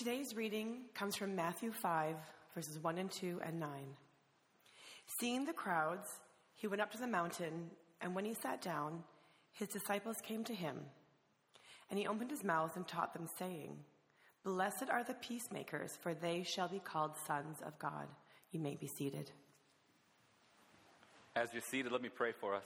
Today's reading comes from Matthew 5, verses 1 and 2 and 9. Seeing the crowds, he went up to the mountain, and when he sat down, his disciples came to him. And he opened his mouth and taught them, saying, Blessed are the peacemakers, for they shall be called sons of God. You may be seated. As you're seated, let me pray for us.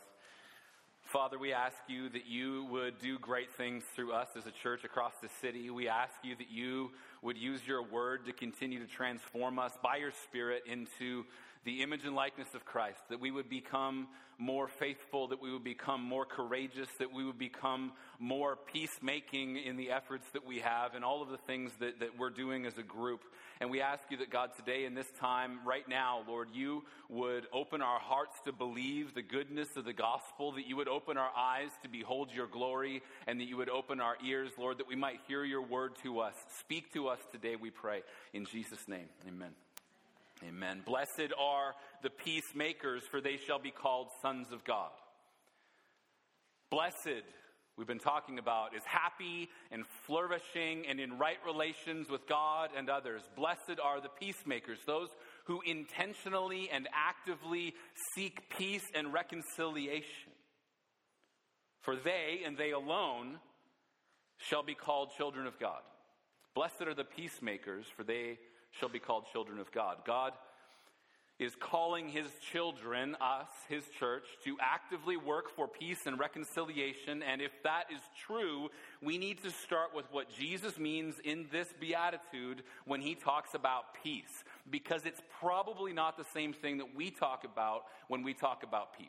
Father, we ask you that you would do great things through us as a church across the city. We ask you that you would use your word to continue to transform us by your Spirit into the image and likeness of Christ, that we would become more faithful, that we would become more courageous, that we would become more peacemaking in the efforts that we have and all of the things that, that we're doing as a group. And we ask you that God, today in this time, right now, Lord, you would open our hearts to believe the goodness of the gospel, that you would open our eyes to behold your glory, and that you would open our ears, Lord, that we might hear your word to us. Speak to us today, we pray. In Jesus' name, amen. Amen. Blessed are the peacemakers, for they shall be called sons of God. Blessed, we've been talking about, is happy and flourishing and in right relations with God and others. Blessed are the peacemakers, those who intentionally and actively seek peace and reconciliation. For they and they alone shall be called children of God. Blessed are the peacemakers, for they shall be called children of God. God is calling his children, us, his church, to actively work for peace and reconciliation. And if that is true, we need to start with what Jesus means in this beatitude when he talks about peace, because it's probably not the same thing that we talk about when we talk about peace.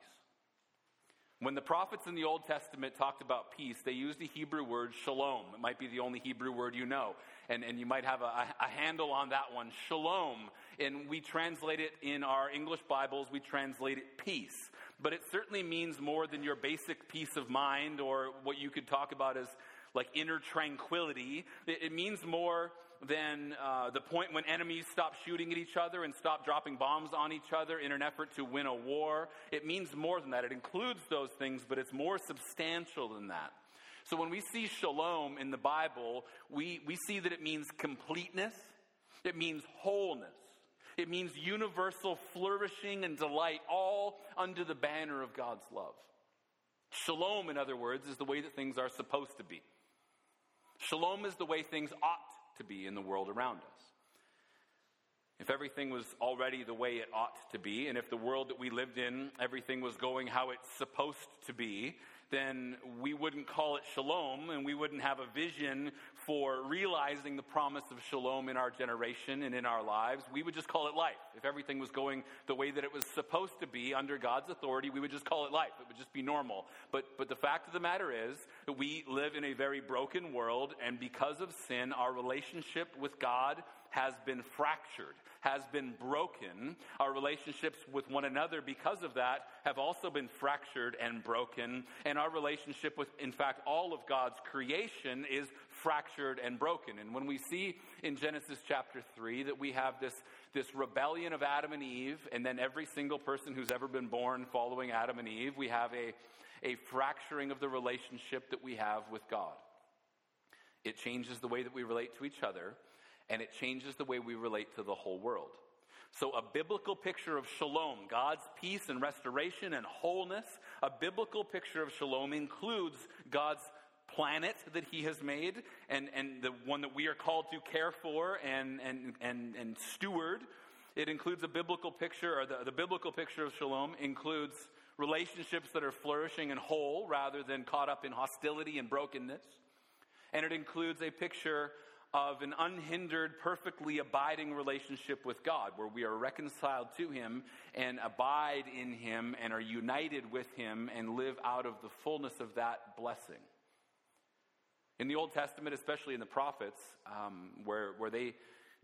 When the prophets in the Old Testament talked about peace, they used the Hebrew word shalom. It might be the only Hebrew word you know, and, and you might have a, a handle on that one. Shalom. And we translate it in our English Bibles, we translate it peace. But it certainly means more than your basic peace of mind or what you could talk about as like inner tranquility. It, it means more than uh, the point when enemies stop shooting at each other and stop dropping bombs on each other in an effort to win a war. It means more than that. It includes those things, but it's more substantial than that. So when we see shalom in the Bible, we, we see that it means completeness, it means wholeness, it means universal flourishing and delight, all under the banner of God's love. Shalom, in other words, is the way that things are supposed to be. Shalom is the way things ought to be in the world around us. If everything was already the way it ought to be, and if the world that we lived in, everything was going how it's supposed to be, then we wouldn't call it shalom and we wouldn't have a vision for realizing the promise of shalom in our generation and in our lives. We would just call it life. If everything was going the way that it was supposed to be under God's authority, we would just call it life. It would just be normal. But, but the fact of the matter is that we live in a very broken world and because of sin, our relationship with God has been fractured, has been broken. Our relationships with one another, because of that, have also been fractured and broken. And our relationship with, in fact, all of God's creation is fractured and broken. And when we see in Genesis chapter 3 that we have this, this rebellion of Adam and Eve, and then every single person who's ever been born following Adam and Eve, we have a, a fracturing of the relationship that we have with God. It changes the way that we relate to each other and it changes the way we relate to the whole world. So, a biblical picture of shalom, God's peace and restoration and wholeness, a biblical picture of shalom includes God's planet that He has made and, and the one that we are called to care for and, and, and, and steward. It includes a biblical picture, or the, the biblical picture of shalom includes relationships that are flourishing and whole rather than caught up in hostility and brokenness. And it includes a picture of an unhindered, perfectly abiding relationship with God, where we are reconciled to Him and abide in Him and are united with Him and live out of the fullness of that blessing. In the Old Testament, especially in the prophets, um, where, where they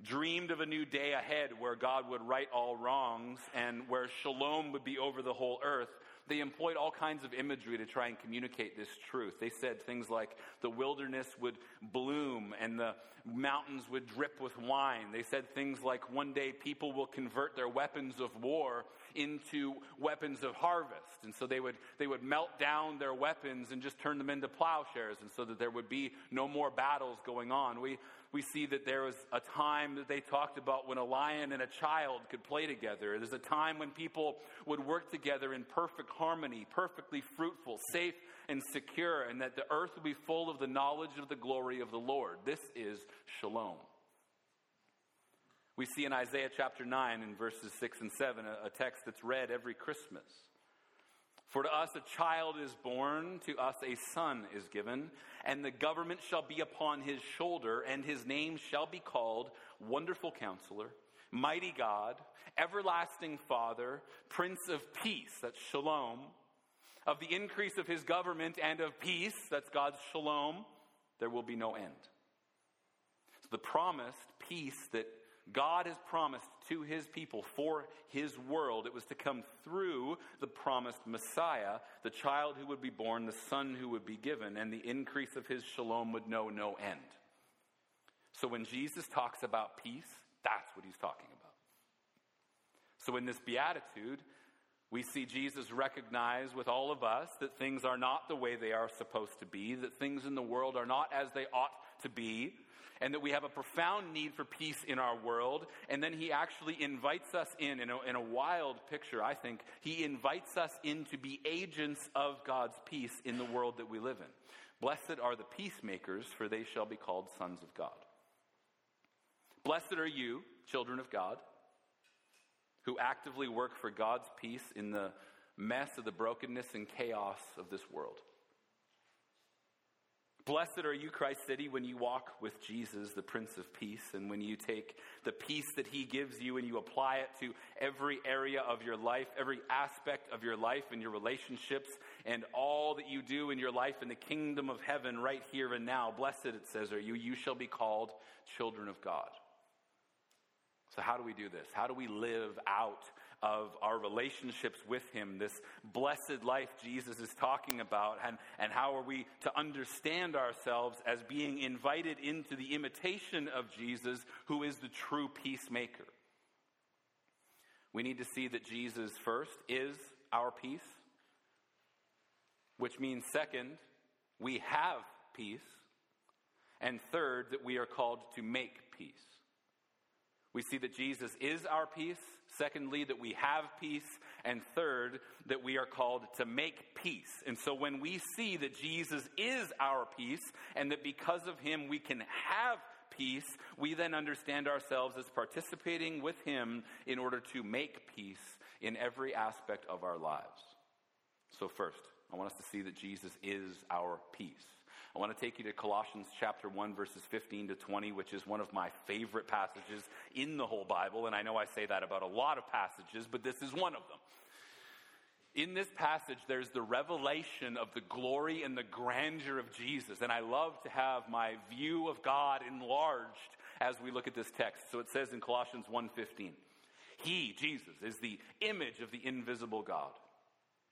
dreamed of a new day ahead where God would right all wrongs and where shalom would be over the whole earth, they employed all kinds of imagery to try and communicate this truth. They said things like the wilderness would bloom and the mountains would drip with wine. They said things like one day people will convert their weapons of war into weapons of harvest. And so they would, they would melt down their weapons and just turn them into plowshares and so that there would be no more battles going on. We, we see that there was a time that they talked about when a lion and a child could play together. There's a time when people would work together in perfect harmony, perfectly fruitful, safe and secure, and that the earth would be full of the knowledge of the glory of the Lord. This is shalom. We see in Isaiah chapter 9 in verses 6 and 7 a, text that's read every Christmas. For to us a child is born, to us a son is given, and the government shall be upon his shoulder, and his name shall be called Wonderful Counselor, Mighty God, Everlasting Father, Prince of Peace, that's Shalom. Of the increase of his government and of peace, that's God's Shalom, there will be no end. So the promised peace that God has promised to his people for his world. It was to come through the promised Messiah, the child who would be born, the son who would be given, and the increase of his shalom would know no end. So when Jesus talks about peace, that's what he's talking about. So in this beatitude, we see Jesus recognize with all of us that things are not the way they are supposed to be, that things in the world are not as they ought to be, and that we have a profound need for peace in our world. And then he actually invites us in, in a, in a wild picture, I think. He invites us in to be agents of God's peace in the world that we live in. Blessed are the peacemakers, for they shall be called sons of God. Blessed are you, children of God, who actively work for God's peace in the mess of the brokenness and chaos of this world. Blessed are you, Christ City, when you walk with Jesus, the Prince of Peace, and when you take the peace that he gives you and you apply it to every area of your life, every aspect of your life and your relationships, and all that you do in your life in the kingdom of heaven right here and now. Blessed, it says, are you. You shall be called children of God. So, how do we do this? How do we live out of our relationships with Him, this blessed life Jesus is talking about, and, and how are we to understand ourselves as being invited into the imitation of Jesus, who is the true peacemaker? We need to see that Jesus, first, is our peace, which means, second, we have peace, and third, that we are called to make peace. We see that Jesus is our peace. Secondly, that we have peace. And third, that we are called to make peace. And so when we see that Jesus is our peace and that because of him we can have peace, we then understand ourselves as participating with him in order to make peace in every aspect of our lives. So, first, I want us to see that Jesus is our peace. I want to take you to Colossians chapter 1 verses 15 to 20, which is one of my favorite passages in the whole Bible. And I know I say that about a lot of passages, but this is one of them. In this passage, there's the revelation of the glory and the grandeur of Jesus. And I love to have my view of God enlarged as we look at this text. So it says in Colossians 1:15, He, Jesus, is the image of the invisible God,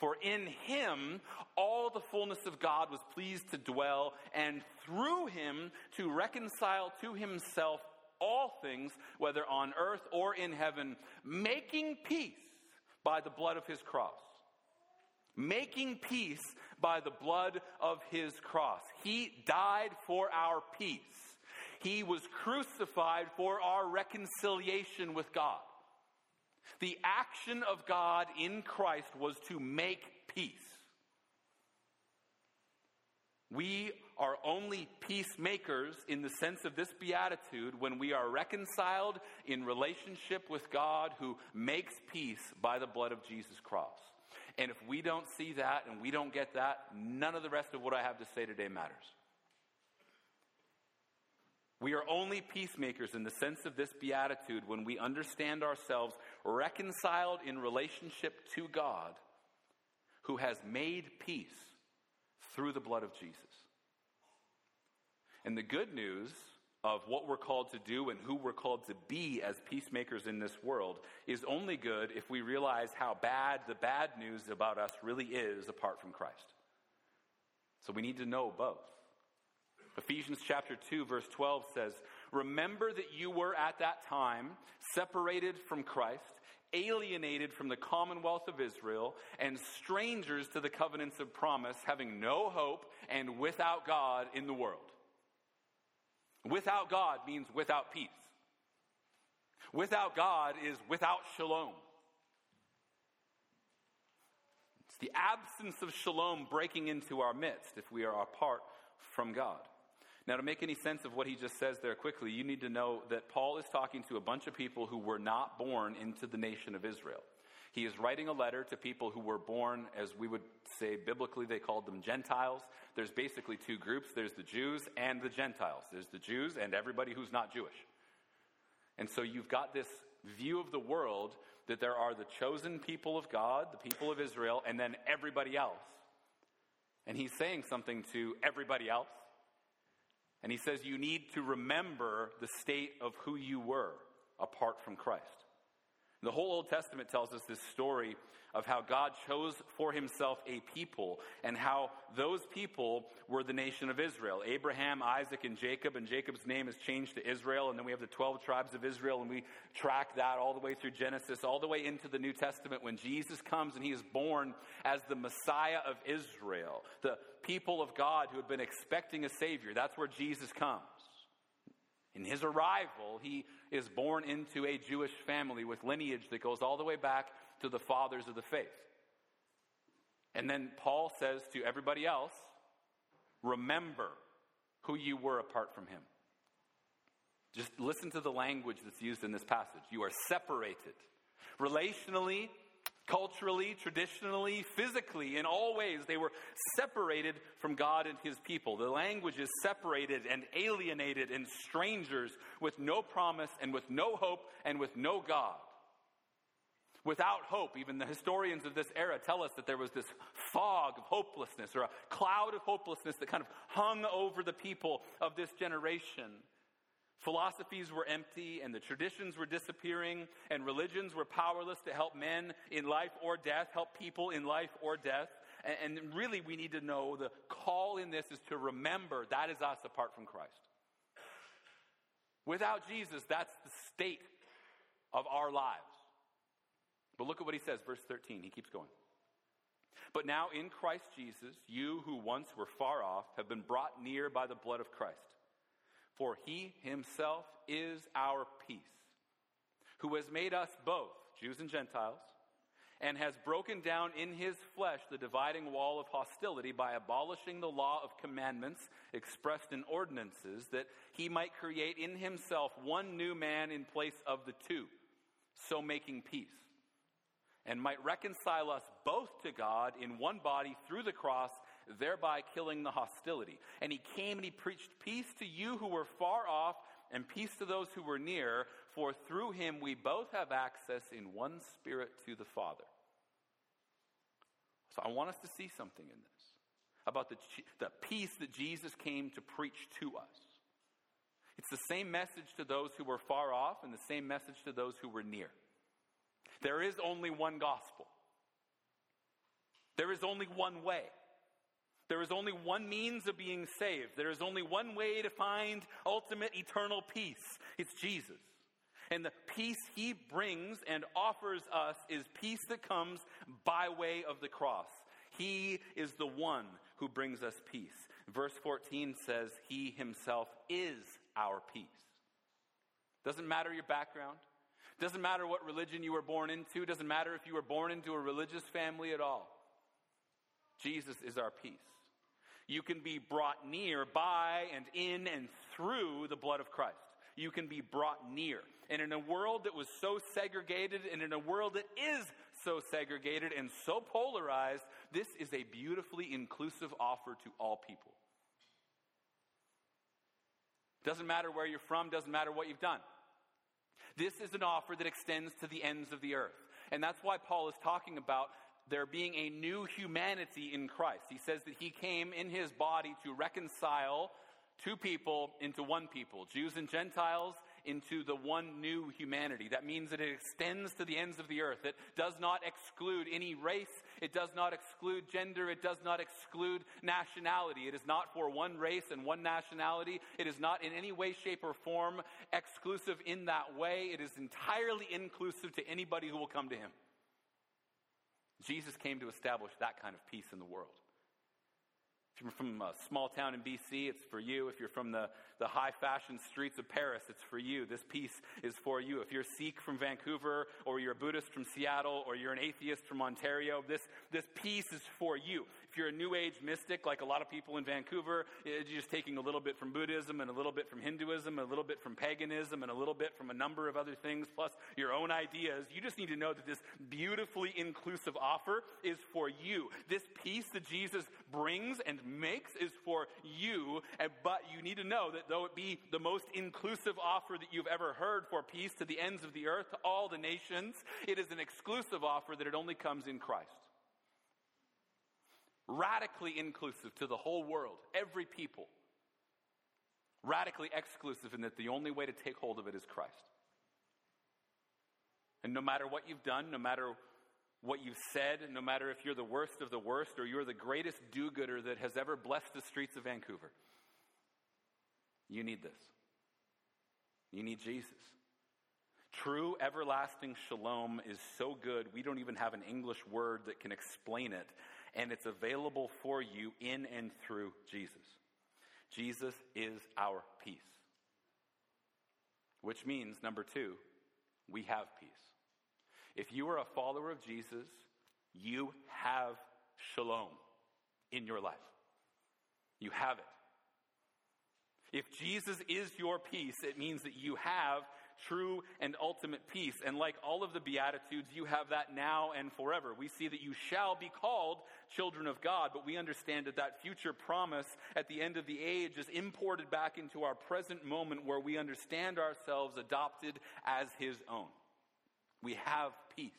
For in him all the fullness of God was pleased to dwell, and through him to reconcile to himself all things, whether on earth or in heaven, making peace by the blood of his cross. Making peace by the blood of his cross. He died for our peace. He was crucified for our reconciliation with God. The action of God in Christ was to make peace. We are only peacemakers in the sense of this beatitude when we are reconciled in relationship with God who makes peace by the blood of Jesus' Christ. And if we don't see that and we don't get that, none of the rest of what I have to say today matters. We are only peacemakers in the sense of this beatitude when we understand ourselves reconciled in relationship to God who has made peace through the blood of Jesus. And the good news of what we're called to do and who we're called to be as peacemakers in this world is only good if we realize how bad the bad news about us really is apart from Christ. So we need to know both. Ephesians chapter 2 verse 12 says, "Remember that you were at that time separated from Christ, alienated from the commonwealth of Israel, and strangers to the covenants of promise, having no hope and without God in the world." Without God means without peace. Without God is without shalom. It's the absence of shalom breaking into our midst if we are apart from God. Now, to make any sense of what he just says there quickly, you need to know that Paul is talking to a bunch of people who were not born into the nation of Israel. He is writing a letter to people who were born, as we would say biblically, they called them Gentiles. There's basically two groups there's the Jews and the Gentiles. There's the Jews and everybody who's not Jewish. And so you've got this view of the world that there are the chosen people of God, the people of Israel, and then everybody else. And he's saying something to everybody else. And he says, You need to remember the state of who you were apart from Christ. The whole Old Testament tells us this story of how God chose for himself a people and how those people were the nation of Israel. Abraham, Isaac, and Jacob, and Jacob's name is changed to Israel, and then we have the 12 tribes of Israel, and we track that all the way through Genesis, all the way into the New Testament when Jesus comes and he is born as the Messiah of Israel, the people of God who had been expecting a Savior. That's where Jesus comes. In his arrival, he is born into a Jewish family with lineage that goes all the way back to the fathers of the faith. And then Paul says to everybody else, remember who you were apart from him. Just listen to the language that's used in this passage. You are separated. Relationally, Culturally, traditionally, physically, in all ways, they were separated from God and his people. The language is separated and alienated and strangers with no promise and with no hope and with no God. Without hope, even the historians of this era tell us that there was this fog of hopelessness or a cloud of hopelessness that kind of hung over the people of this generation. Philosophies were empty and the traditions were disappearing and religions were powerless to help men in life or death, help people in life or death. And, really, we need to know the call in this is to remember that is us apart from Christ. Without Jesus, that's the state of our lives. But look at what he says, verse 13. He keeps going. But now in Christ Jesus, you who once were far off have been brought near by the blood of Christ. For he himself is our peace, who has made us both, Jews and Gentiles, and has broken down in his flesh the dividing wall of hostility by abolishing the law of commandments expressed in ordinances, that he might create in himself one new man in place of the two, so making peace, and might reconcile us both to God in one body through the cross thereby killing the hostility. And he came and he preached peace to you who were far off and peace to those who were near, for through him we both have access in one spirit to the Father. So I want us to see something in this about the, the peace that Jesus came to preach to us. It's the same message to those who were far off and the same message to those who were near. There is only one gospel. There is only one way. There is only one means of being saved. There is only one way to find ultimate eternal peace. It's Jesus. And the peace he brings and offers us is peace that comes by way of the cross. He is the one who brings us peace. Verse 14 says, He himself is our peace. Doesn't matter your background. Doesn't matter what religion you were born into. Doesn't matter if you were born into a religious family at all. Jesus is our peace. You can be brought near by and in and through the blood of Christ. You can be brought near. And in a world that was so segregated and in a world that is so segregated and so polarized, this is a beautifully inclusive offer to all people. Doesn't matter where you're from, doesn't matter what you've done. This is an offer that extends to the ends of the earth. And that's why Paul is talking about there being a new humanity in Christ. He says that he came in his body to reconcile two people into one people, Jews and Gentiles into the one new humanity. That means that it extends to the ends of the earth. It does not exclude any race. It does not exclude gender. It does not exclude nationality. It is not for one race and one nationality. It is not in any way, shape, or form exclusive in that way. It is entirely inclusive to anybody who will come to him. Jesus came to establish that kind of peace in the world. If you're from a small town in BC, it's for you. If you're from the, the high fashion streets of Paris, it's for you. This peace is for you. If you're Sikh from Vancouver, or you're a Buddhist from Seattle, or you're an atheist from Ontario, this, this peace is for you. If you're a New Age mystic, like a lot of people in Vancouver, you're just taking a little bit from Buddhism and a little bit from Hinduism, and a little bit from paganism, and a little bit from a number of other things, plus your own ideas. You just need to know that this beautifully inclusive offer is for you. This peace that Jesus brings and makes is for you, but you need to know that though it be the most inclusive offer that you've ever heard for peace to the ends of the earth, to all the nations, it is an exclusive offer that it only comes in Christ radically inclusive to the whole world, every people. Radically exclusive in that the only way to take hold of it is Christ. And no matter what you've done, no matter what you've said, no matter if you're the worst of the worst or you're the greatest do gooder that has ever blessed the streets of Vancouver, you need this. You need Jesus. True everlasting shalom is so good, we don't even have an English word that can explain it and it's available for you in and through Jesus. Jesus is our peace. Which means, number two, we have peace. If you are a follower of Jesus, you have shalom in your life. You have it. If Jesus is your peace, it means that you have true and ultimate peace. And like all of the Beatitudes, you have that now and forever. We see that you shall be called children of God, but we understand that that future promise at the end of the age is imported back into our present moment where we understand ourselves adopted as His own. We have peace.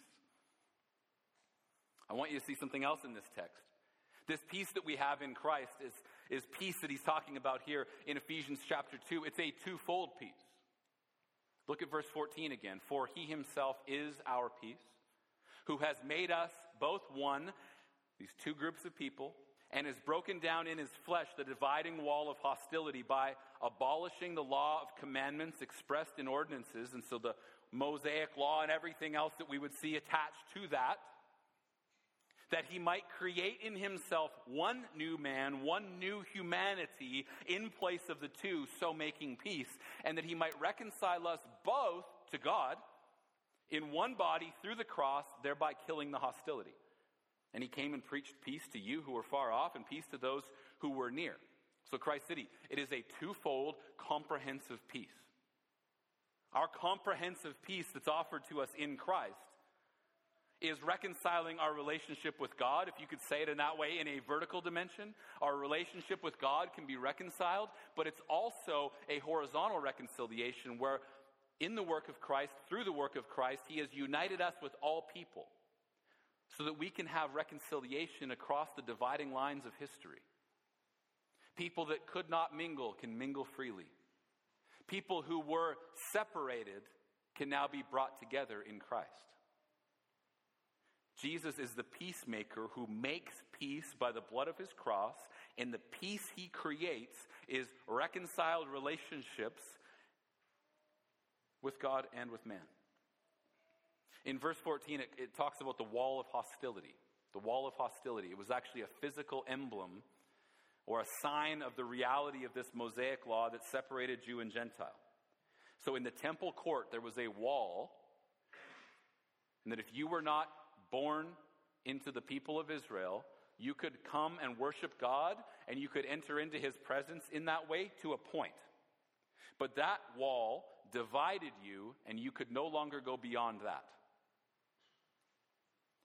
I want you to see something else in this text. This peace that we have in Christ is, is peace that he's talking about here in Ephesians chapter 2. It's a twofold peace. Look at verse 14 again. For he himself is our peace, who has made us both one these two groups of people, and has broken down in his flesh the dividing wall of hostility by abolishing the law of commandments expressed in ordinances, and so the Mosaic law and everything else that we would see attached to that, that he might create in himself one new man, one new humanity in place of the two, so making peace, and that he might reconcile us both to God in one body through the cross, thereby killing the hostility. And he came and preached peace to you who were far off and peace to those who were near. So, Christ City, it is a twofold comprehensive peace. Our comprehensive peace that's offered to us in Christ is reconciling our relationship with God, if you could say it in that way, in a vertical dimension. Our relationship with God can be reconciled, but it's also a horizontal reconciliation where, in the work of Christ, through the work of Christ, He has united us with all people so that we can have reconciliation across the dividing lines of history. People that could not mingle can mingle freely. People who were separated can now be brought together in Christ. Jesus is the peacemaker who makes peace by the blood of his cross, and the peace he creates is reconciled relationships with God and with man. In verse 14, it, it talks about the wall of hostility. The wall of hostility. It was actually a physical emblem or a sign of the reality of this Mosaic law that separated Jew and Gentile. So in the temple court, there was a wall, and that if you were not born into the people of Israel, you could come and worship God and you could enter into his presence in that way to a point. But that wall divided you, and you could no longer go beyond that.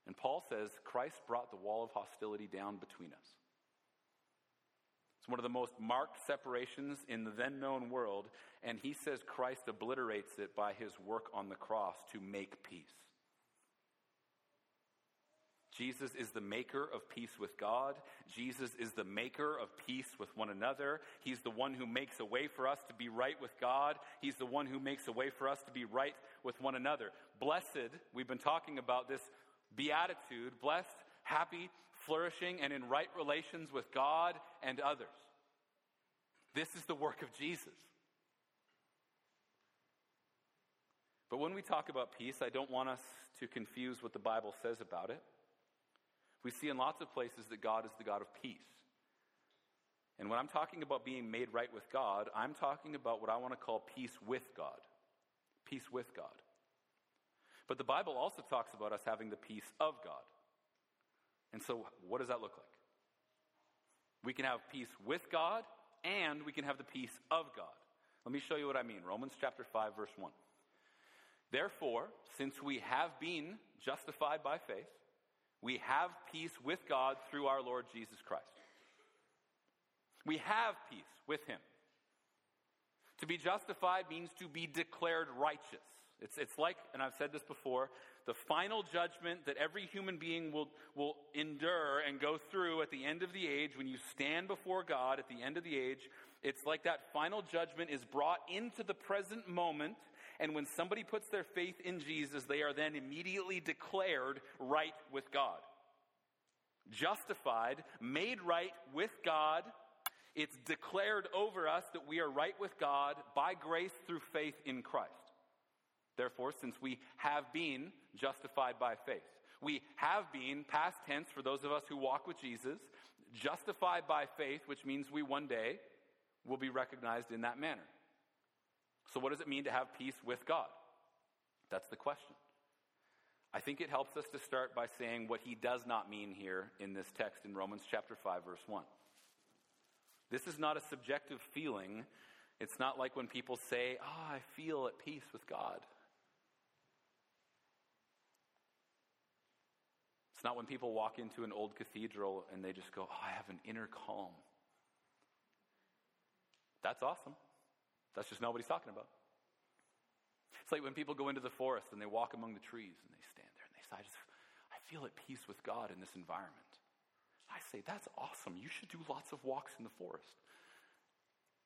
And Paul says Christ brought the wall of hostility down between us. It's one of the most marked separations in the then known world, and he says Christ obliterates it by his work on the cross to make peace. Jesus is the maker of peace with God. Jesus is the maker of peace with one another. He's the one who makes a way for us to be right with God. He's the one who makes a way for us to be right with one another. Blessed, we've been talking about this beatitude, blessed, happy, flourishing, and in right relations with God and others. This is the work of Jesus. But when we talk about peace, I don't want us to confuse what the Bible says about it. We see in lots of places that God is the God of peace. And when I'm talking about being made right with God, I'm talking about what I want to call peace with God. Peace with God. But the Bible also talks about us having the peace of God. And so, what does that look like? We can have peace with God and we can have the peace of God. Let me show you what I mean. Romans chapter 5, verse 1. Therefore, since we have been justified by faith, we have peace with God through our Lord Jesus Christ. We have peace with Him. To be justified means to be declared righteous. It's, it's like, and I've said this before, the final judgment that every human being will, will endure and go through at the end of the age, when you stand before God at the end of the age, it's like that final judgment is brought into the present moment and when somebody puts their faith in Jesus, they are then immediately declared right with God. Justified, made right with God. It's declared over us that we are right with God by grace through faith in Christ. Therefore, since we have been justified by faith, we have been, past tense for those of us who walk with Jesus, justified by faith, which means we one day will be recognized in that manner. So, what does it mean to have peace with God? That's the question. I think it helps us to start by saying what he does not mean here in this text in Romans chapter 5 verse 1. This is not a subjective feeling. It's not like when people say, "Oh, I feel at peace with God." It's not when people walk into an old cathedral and they just go, "Oh, I have an inner calm." That's awesome. That's just not what he's talking about. It's like when people go into the forest and they walk among the trees and they stand there and they say, I just, I feel at peace with God in this environment. I say, that's awesome. You should do lots of walks in the forest.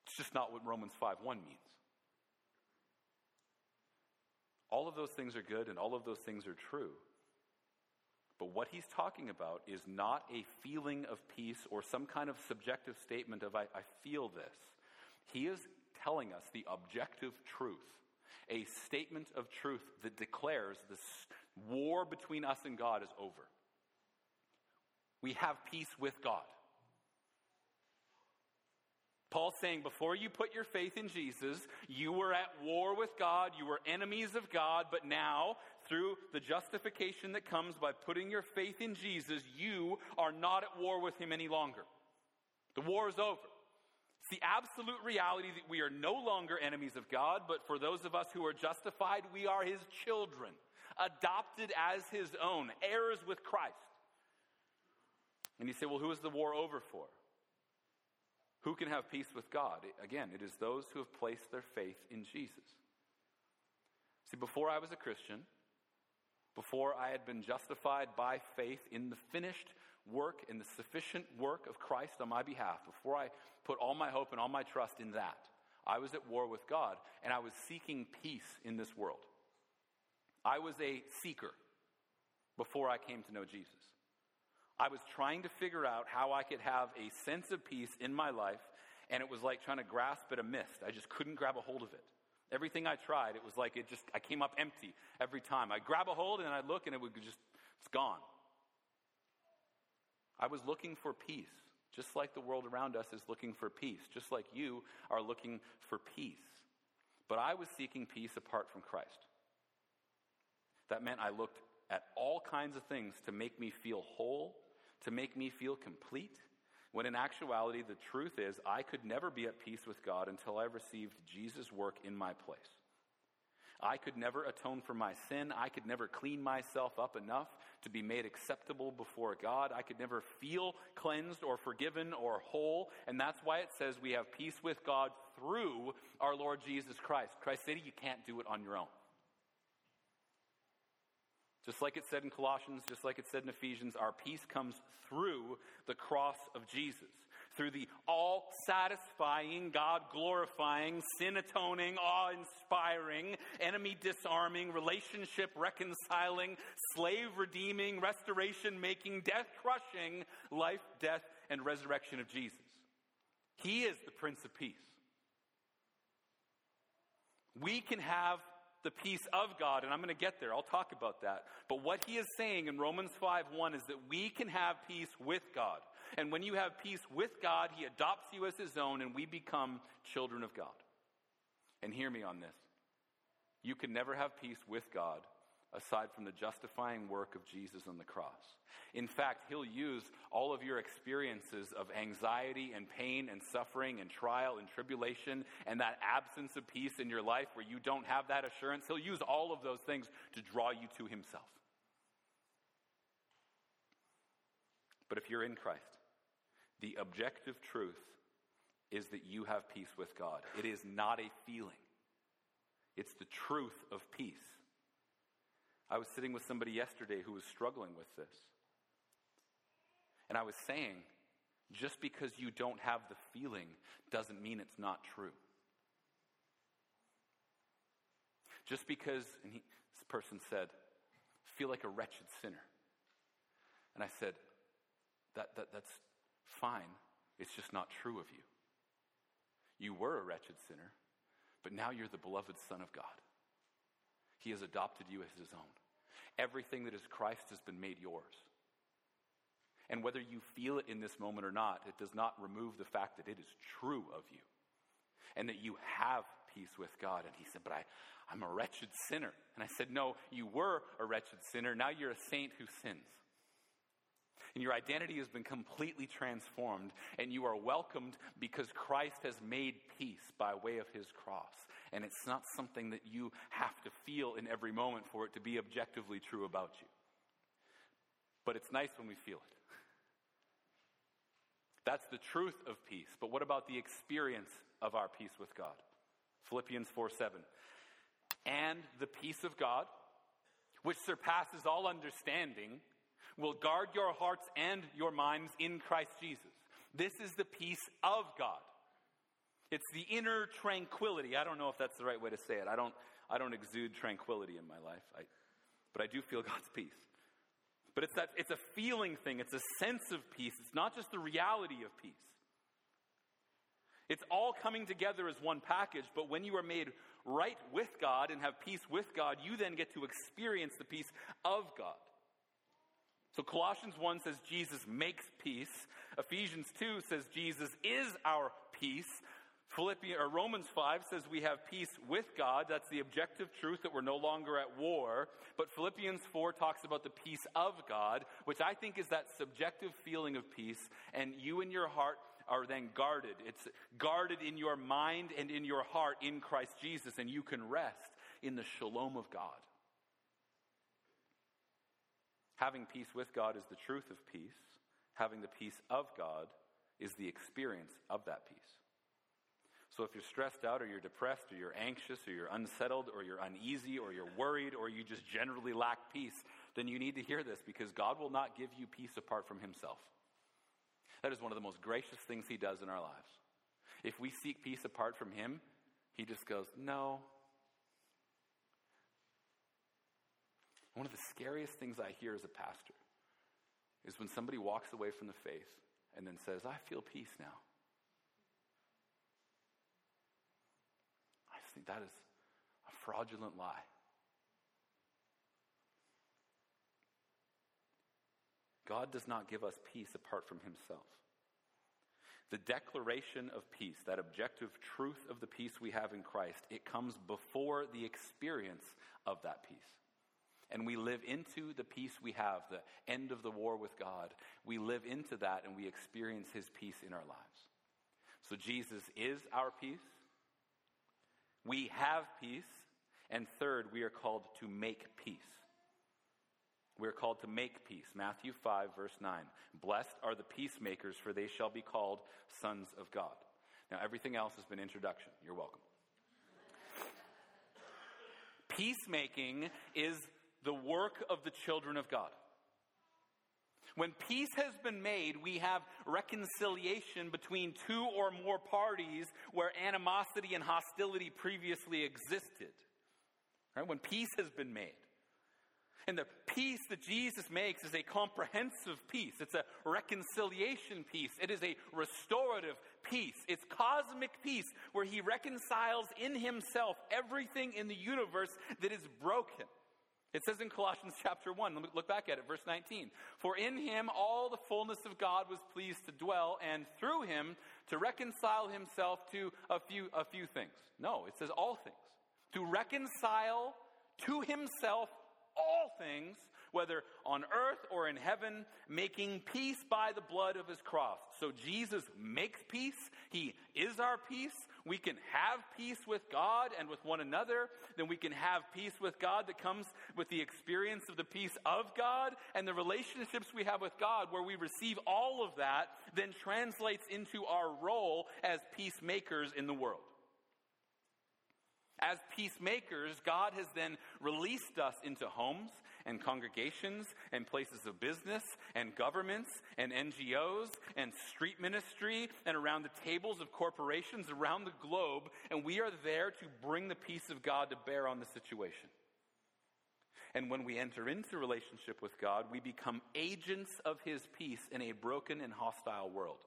It's just not what Romans 5 1 means. All of those things are good and all of those things are true. But what he's talking about is not a feeling of peace or some kind of subjective statement of, I, I feel this. He is telling us the objective truth, a statement of truth that declares this war between us and God is over. We have peace with God. Paul's saying, before you put your faith in Jesus, you were at war with God, you were enemies of God, but now, through the justification that comes by putting your faith in Jesus, you are not at war with Him any longer. The war is over. The absolute reality that we are no longer enemies of God, but for those of us who are justified, we are His children, adopted as His own, heirs with Christ. And you say, well, who is the war over for? Who can have peace with God? Again, it is those who have placed their faith in Jesus. See, before I was a Christian, before I had been justified by faith in the finished work and the sufficient work of Christ on my behalf, before I put all my hope and all my trust in that, I was at war with God and I was seeking peace in this world. I was a seeker before I came to know Jesus. I was trying to figure out how I could have a sense of peace in my life, and it was like trying to grasp at a mist. I just couldn't grab a hold of it. Everything I tried, it was like it just, I came up empty every time. I grab a hold and I look and it would just, it's gone. I was looking for peace, just like the world around us is looking for peace, just like you are looking for peace. But I was seeking peace apart from Christ. That meant I looked at all kinds of things to make me feel whole, to make me feel complete, when in actuality, the truth is, I could never be at peace with God until I received Jesus' work in my place. I could never atone for my sin. I could never clean myself up enough to be made acceptable before God. I could never feel cleansed or forgiven or whole. And that's why it says we have peace with God through our Lord Jesus Christ. Christ said you can't do it on your own. Just like it said in Colossians, just like it said in Ephesians, our peace comes through the cross of Jesus, through the all satisfying, God glorifying, sin atoning, awe inspiring, enemy disarming, relationship reconciling, slave redeeming, restoration making, death crushing, life, death, and resurrection of Jesus. He is the Prince of Peace. We can have the peace of God, and I'm going to get there. I'll talk about that. But what he is saying in Romans 5 1 is that we can have peace with God. And when you have peace with God, he adopts you as his own, and we become children of God. And hear me on this you can never have peace with God aside from the justifying work of Jesus on the cross. In fact, He'll use all of your experiences of anxiety and pain and suffering and trial and tribulation and that absence of peace in your life where you don't have that assurance. He'll use all of those things to draw you to Himself. But if you're in Christ, the objective truth is that you have peace with God. It is not a feeling, it's the truth of peace. I was sitting with somebody yesterday who was struggling with this. And I was saying, just because you don't have the feeling doesn't mean it's not true. Just because, and he, this person said, feel like a wretched sinner. And I said, that, that, that's fine. It's just not true of you. You were a wretched sinner, but now you're the beloved Son of God. He has adopted you as his own. Everything that is Christ has been made yours. And whether you feel it in this moment or not, it does not remove the fact that it is true of you and that you have peace with God. And he said, But I, I'm a wretched sinner. And I said, No, you were a wretched sinner. Now you're a saint who sins. And your identity has been completely transformed, and you are welcomed because Christ has made peace by way of his cross. And it's not something that you have to feel in every moment for it to be objectively true about you. But it's nice when we feel it. That's the truth of peace. But what about the experience of our peace with God? Philippians 4 7. And the peace of God, which surpasses all understanding, will guard your hearts and your minds in Christ Jesus. This is the peace of God. It's the inner tranquility. I don't know if that's the right way to say it. I don't, I don't exude tranquility in my life, I, but I do feel God's peace. But it's, that, it's a feeling thing, it's a sense of peace. It's not just the reality of peace. It's all coming together as one package, but when you are made right with God and have peace with God, you then get to experience the peace of God. So Colossians 1 says Jesus makes peace. Ephesians 2 says Jesus is our peace. Philippians or Romans 5 says we have peace with God. That's the objective truth that we're no longer at war. But Philippians 4 talks about the peace of God, which I think is that subjective feeling of peace. And you and your heart are then guarded. It's guarded in your mind and in your heart in Christ Jesus, and you can rest in the shalom of God. Having peace with God is the truth of peace. Having the peace of God is the experience of that peace. So if you're stressed out or you're depressed or you're anxious or you're unsettled or you're uneasy or you're worried or you just generally lack peace, then you need to hear this because God will not give you peace apart from Himself. That is one of the most gracious things He does in our lives. If we seek peace apart from Him, He just goes, No, One of the scariest things I hear as a pastor is when somebody walks away from the faith and then says, I feel peace now. I just think that is a fraudulent lie. God does not give us peace apart from Himself. The declaration of peace, that objective truth of the peace we have in Christ, it comes before the experience of that peace and we live into the peace we have, the end of the war with God. We live into that and we experience his peace in our lives. So Jesus is our peace. We have peace. And third, we are called to make peace. We are called to make peace. Matthew 5, verse 9. Blessed are the peacemakers, for they shall be called sons of God. Now, everything else has been introduction. You're welcome. Peacemaking is the work of the children of God. When peace has been made, we have reconciliation between two or more parties where animosity and hostility previously existed. Right? When peace has been made. And the peace that Jesus makes is a comprehensive peace. It's a reconciliation peace. It is a restorative peace. It's cosmic peace where he reconciles in himself everything in the universe that is broken. It says in Colossians chapter 1, let me look back at it, verse 19. For in him all the fullness of God was pleased to dwell, and through him to reconcile himself to a few, a few things. No, it says all things. To reconcile to himself all things, whether on earth or in heaven, making peace by the blood of his cross. So Jesus makes peace. He is our peace. We can have peace with God and with one another. Then we can have peace with God that comes with the experience of the peace of God and the relationships we have with God, where we receive all of that, then translates into our role as peacemakers in the world. As peacemakers, God has then released us into homes and congregations and places of business and governments and NGOs and street ministry and around the tables of corporations around the globe, and we are there to bring the peace of God to bear on the situation. And when we enter into relationship with God, we become agents of His peace in a broken and hostile world.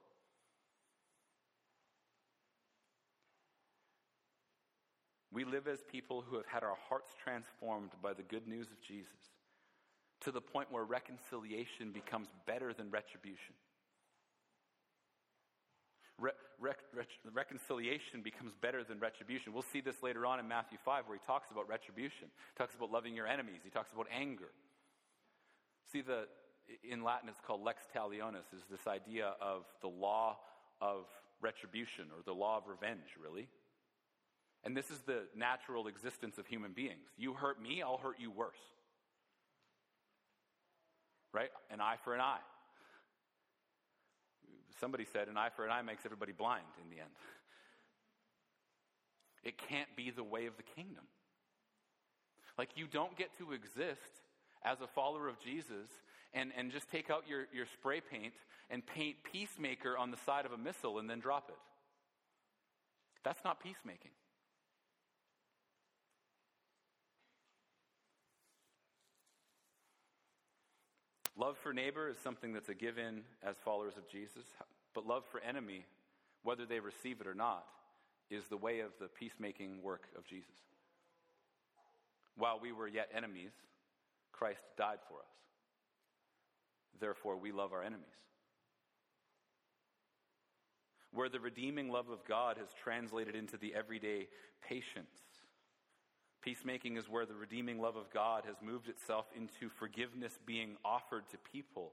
We live as people who have had our hearts transformed by the good news of Jesus to the point where reconciliation becomes better than retribution. Re- reconciliation becomes better than retribution. We'll see this later on in Matthew 5 where he talks about retribution. He talks about loving your enemies. He talks about anger. See, the, in Latin it's called lex talionis, is this idea of the law of retribution or the law of revenge, really. And this is the natural existence of human beings. You hurt me, I'll hurt you worse. Right? An eye for an eye. Somebody said an eye for an eye makes everybody blind in the end. It can't be the way of the kingdom. Like, you don't get to exist as a follower of Jesus and, and just take out your, your spray paint and paint peacemaker on the side of a missile and then drop it. That's not peacemaking. Love for neighbor is something that's a given as followers of Jesus, but love for enemy, whether they receive it or not, is the way of the peacemaking work of Jesus. While we were yet enemies, Christ died for us. Therefore, we love our enemies. Where the redeeming love of God has translated into the everyday patience Peacemaking is where the redeeming love of God has moved itself into forgiveness being offered to people.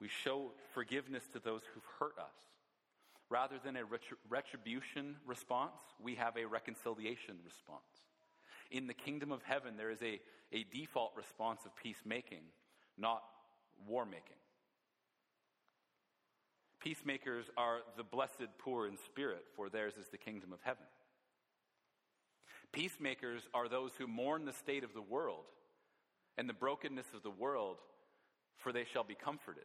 We show forgiveness to those who've hurt us. Rather than a retribution response, we have a reconciliation response. In the kingdom of heaven, there is a, a default response of peacemaking, not war making. Peacemakers are the blessed poor in spirit, for theirs is the kingdom of heaven. Peacemakers are those who mourn the state of the world and the brokenness of the world, for they shall be comforted.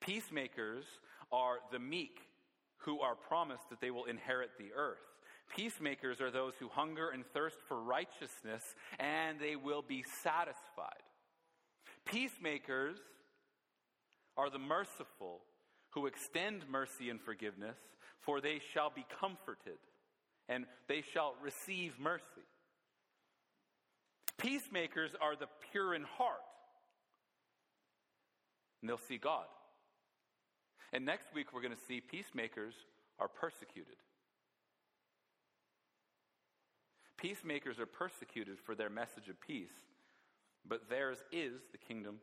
Peacemakers are the meek who are promised that they will inherit the earth. Peacemakers are those who hunger and thirst for righteousness, and they will be satisfied. Peacemakers are the merciful who extend mercy and forgiveness, for they shall be comforted and they shall receive mercy. Peacemakers are the pure in heart, and they'll see God. And next week, we're going to see peacemakers are persecuted. Peacemakers are persecuted for their message of peace, but theirs is the kingdom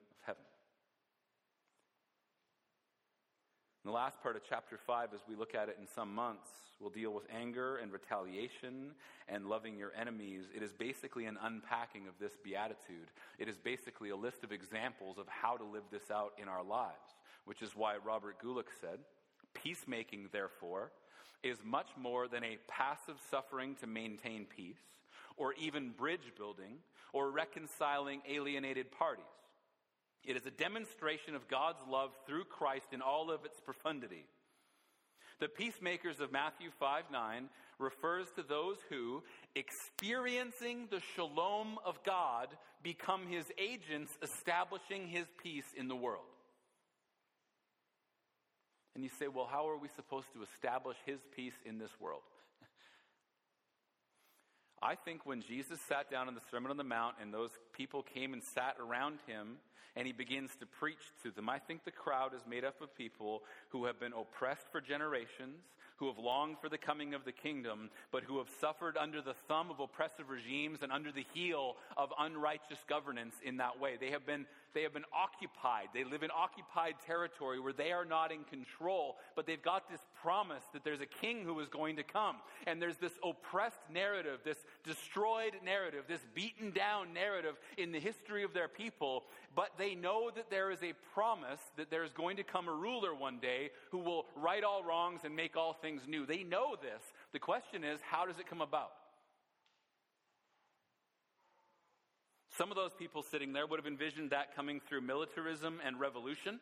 In the last part of chapter 5, as we look at it in some months, we'll deal with anger and retaliation and loving your enemies. It is basically an unpacking of this beatitude. It is basically a list of examples of how to live this out in our lives, which is why Robert Guelich said, Peacemaking, therefore, is much more than a passive suffering to maintain peace, or even bridge building, or reconciling alienated parties. It is a demonstration of God's love through Christ in all of its profundity. The peacemakers of Matthew 5 9 refers to those who, experiencing the shalom of God, become his agents, establishing his peace in the world. And you say, well, how are we supposed to establish his peace in this world? I think when Jesus sat down in the Sermon on the Mount and those people came and sat around him and he begins to preach to them, I think the crowd is made up of people who have been oppressed for generations, who have longed for the coming of the kingdom, but who have suffered under the thumb of oppressive regimes and under the heel of unrighteous governance in that way. They have been, they have been occupied. They live in occupied territory where they are not in control, but they've got this promise that there's a king who is going to come. And there's this oppressed narrative, this destroyed narrative, this beaten down narrative in the history of their people, but they know that there is a promise that there is going to come a ruler one day who will right all wrongs and make all things new. They know this. The question is, how does it come about? Some of those people sitting there would have envisioned that coming through militarism and revolution.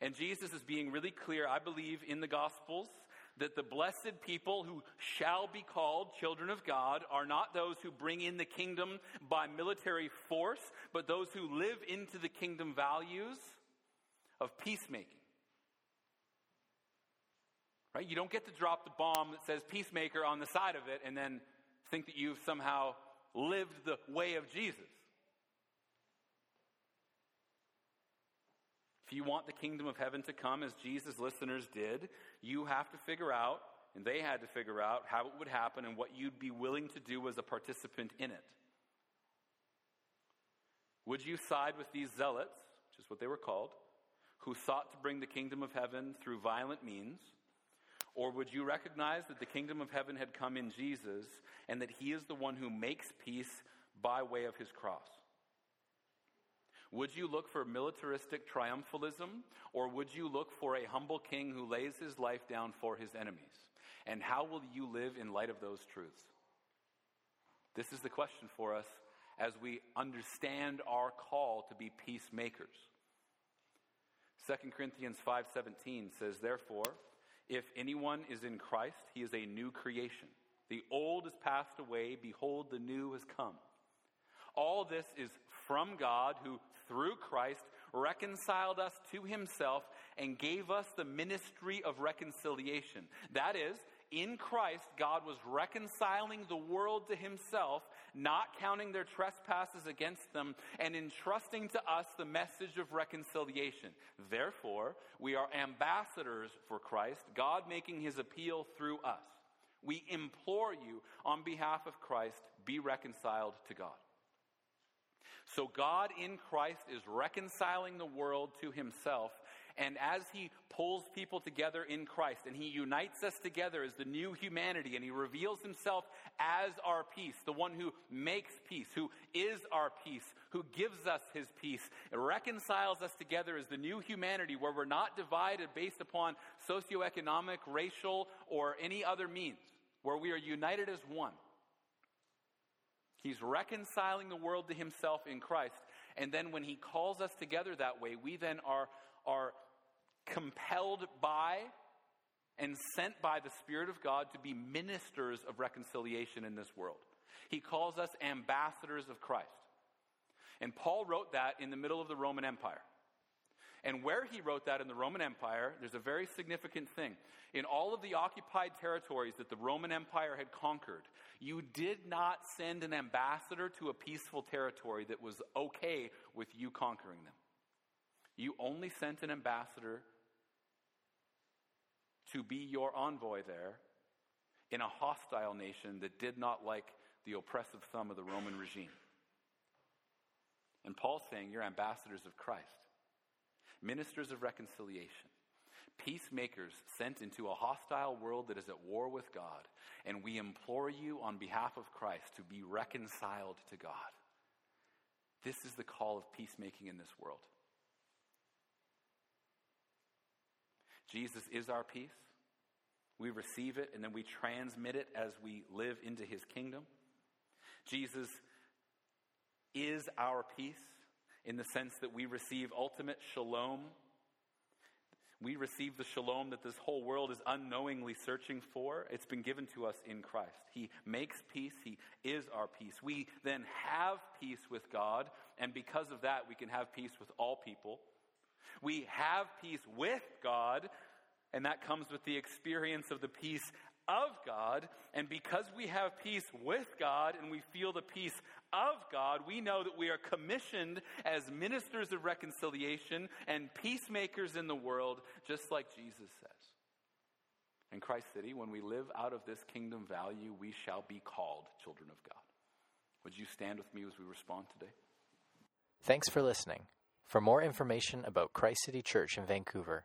And Jesus is being really clear, I believe, in the Gospels that the blessed people who shall be called children of God are not those who bring in the kingdom by military force, but those who live into the kingdom values of peacemaking. Right? You don't get to drop the bomb that says peacemaker on the side of it and then think that you've somehow lived the way of Jesus. If you want the kingdom of heaven to come as Jesus' listeners did, you have to figure out, and they had to figure out, how it would happen and what you'd be willing to do as a participant in it. Would you side with these zealots, which is what they were called, who sought to bring the kingdom of heaven through violent means? Or would you recognize that the kingdom of heaven had come in Jesus and that he is the one who makes peace by way of his cross? Would you look for militaristic triumphalism, or would you look for a humble king who lays his life down for his enemies? And how will you live in light of those truths? This is the question for us as we understand our call to be peacemakers. 2 Corinthians 5:17 says therefore if anyone is in Christ he is a new creation. The old has passed away. Behold the new has come. All this is from God who through Christ, reconciled us to himself and gave us the ministry of reconciliation. That is, in Christ, God was reconciling the world to himself, not counting their trespasses against them, and entrusting to us the message of reconciliation. Therefore, we are ambassadors for Christ, God making his appeal through us. We implore you on behalf of Christ, be reconciled to God. So God in Christ is reconciling the world to himself. And as he pulls people together in Christ and he unites us together as the new humanity and he reveals himself as our peace, the one who makes peace, who is our peace, who gives us his peace, reconciles us together as the new humanity where we're not divided based upon socioeconomic, racial, or any other means, where we are united as one. He's reconciling the world to himself in Christ. And then when he calls us together that way, we then are, are compelled by and sent by the Spirit of God to be ministers of reconciliation in this world. He calls us ambassadors of Christ. And Paul wrote that in the middle of the Roman Empire. And where he wrote that in the Roman Empire, there's a very significant thing. In all of the occupied territories that the Roman Empire had conquered, you did not send an ambassador to a peaceful territory that was okay with you conquering them. You only sent an ambassador to be your envoy there in a hostile nation that did not like the oppressive thumb of the Roman regime. And Paul's saying, You're ambassadors of Christ ministers of reconciliation, peacemakers sent into a hostile world that is at war with God. And we implore you on behalf of Christ to be reconciled to God. This is the call of peacemaking in this world. Jesus is our peace. We receive it and then we transmit it as we live into his kingdom. Jesus is our peace in the sense that we receive ultimate shalom. We receive the shalom that this whole world is unknowingly searching for. It's been given to us in Christ. He makes peace, He is our peace. We then have peace with God, and because of that, we can have peace with all people. We have peace with God, and that comes with the experience of the peace of God. And because we have peace with God and we feel the peace of God, we know that we are commissioned as ministers of reconciliation and peacemakers in the world, just like Jesus says. In Christ City, when we live out of this kingdom value, we shall be called children of God. Would you stand with me as we respond today? Thanks for listening. For more information about Christ City Church in Vancouver,